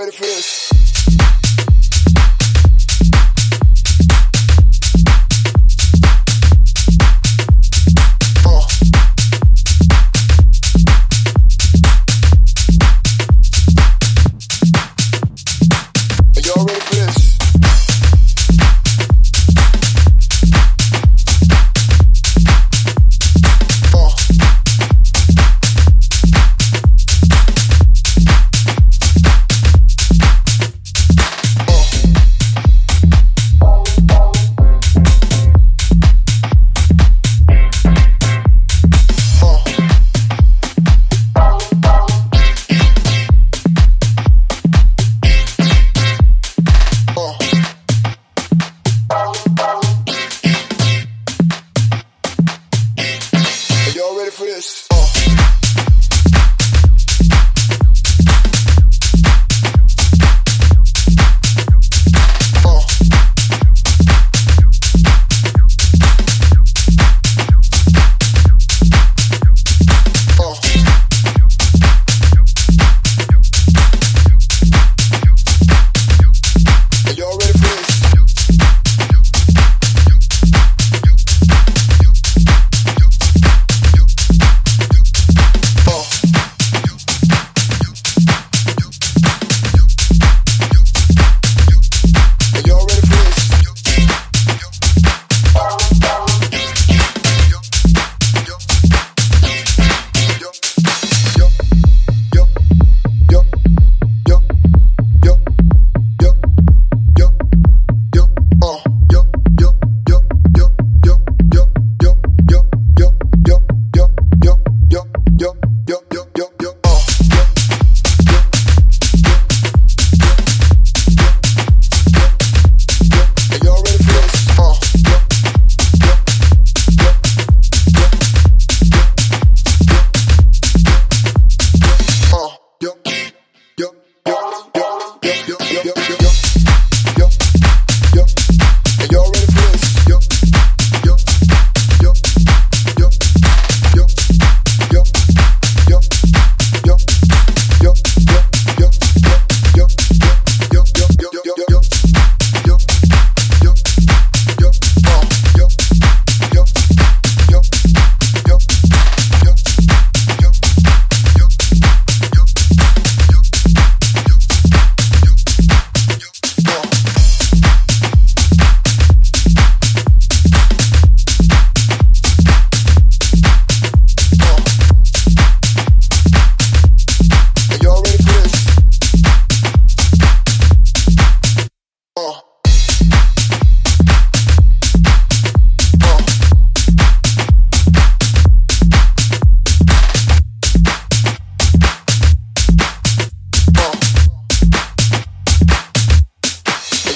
ready for this?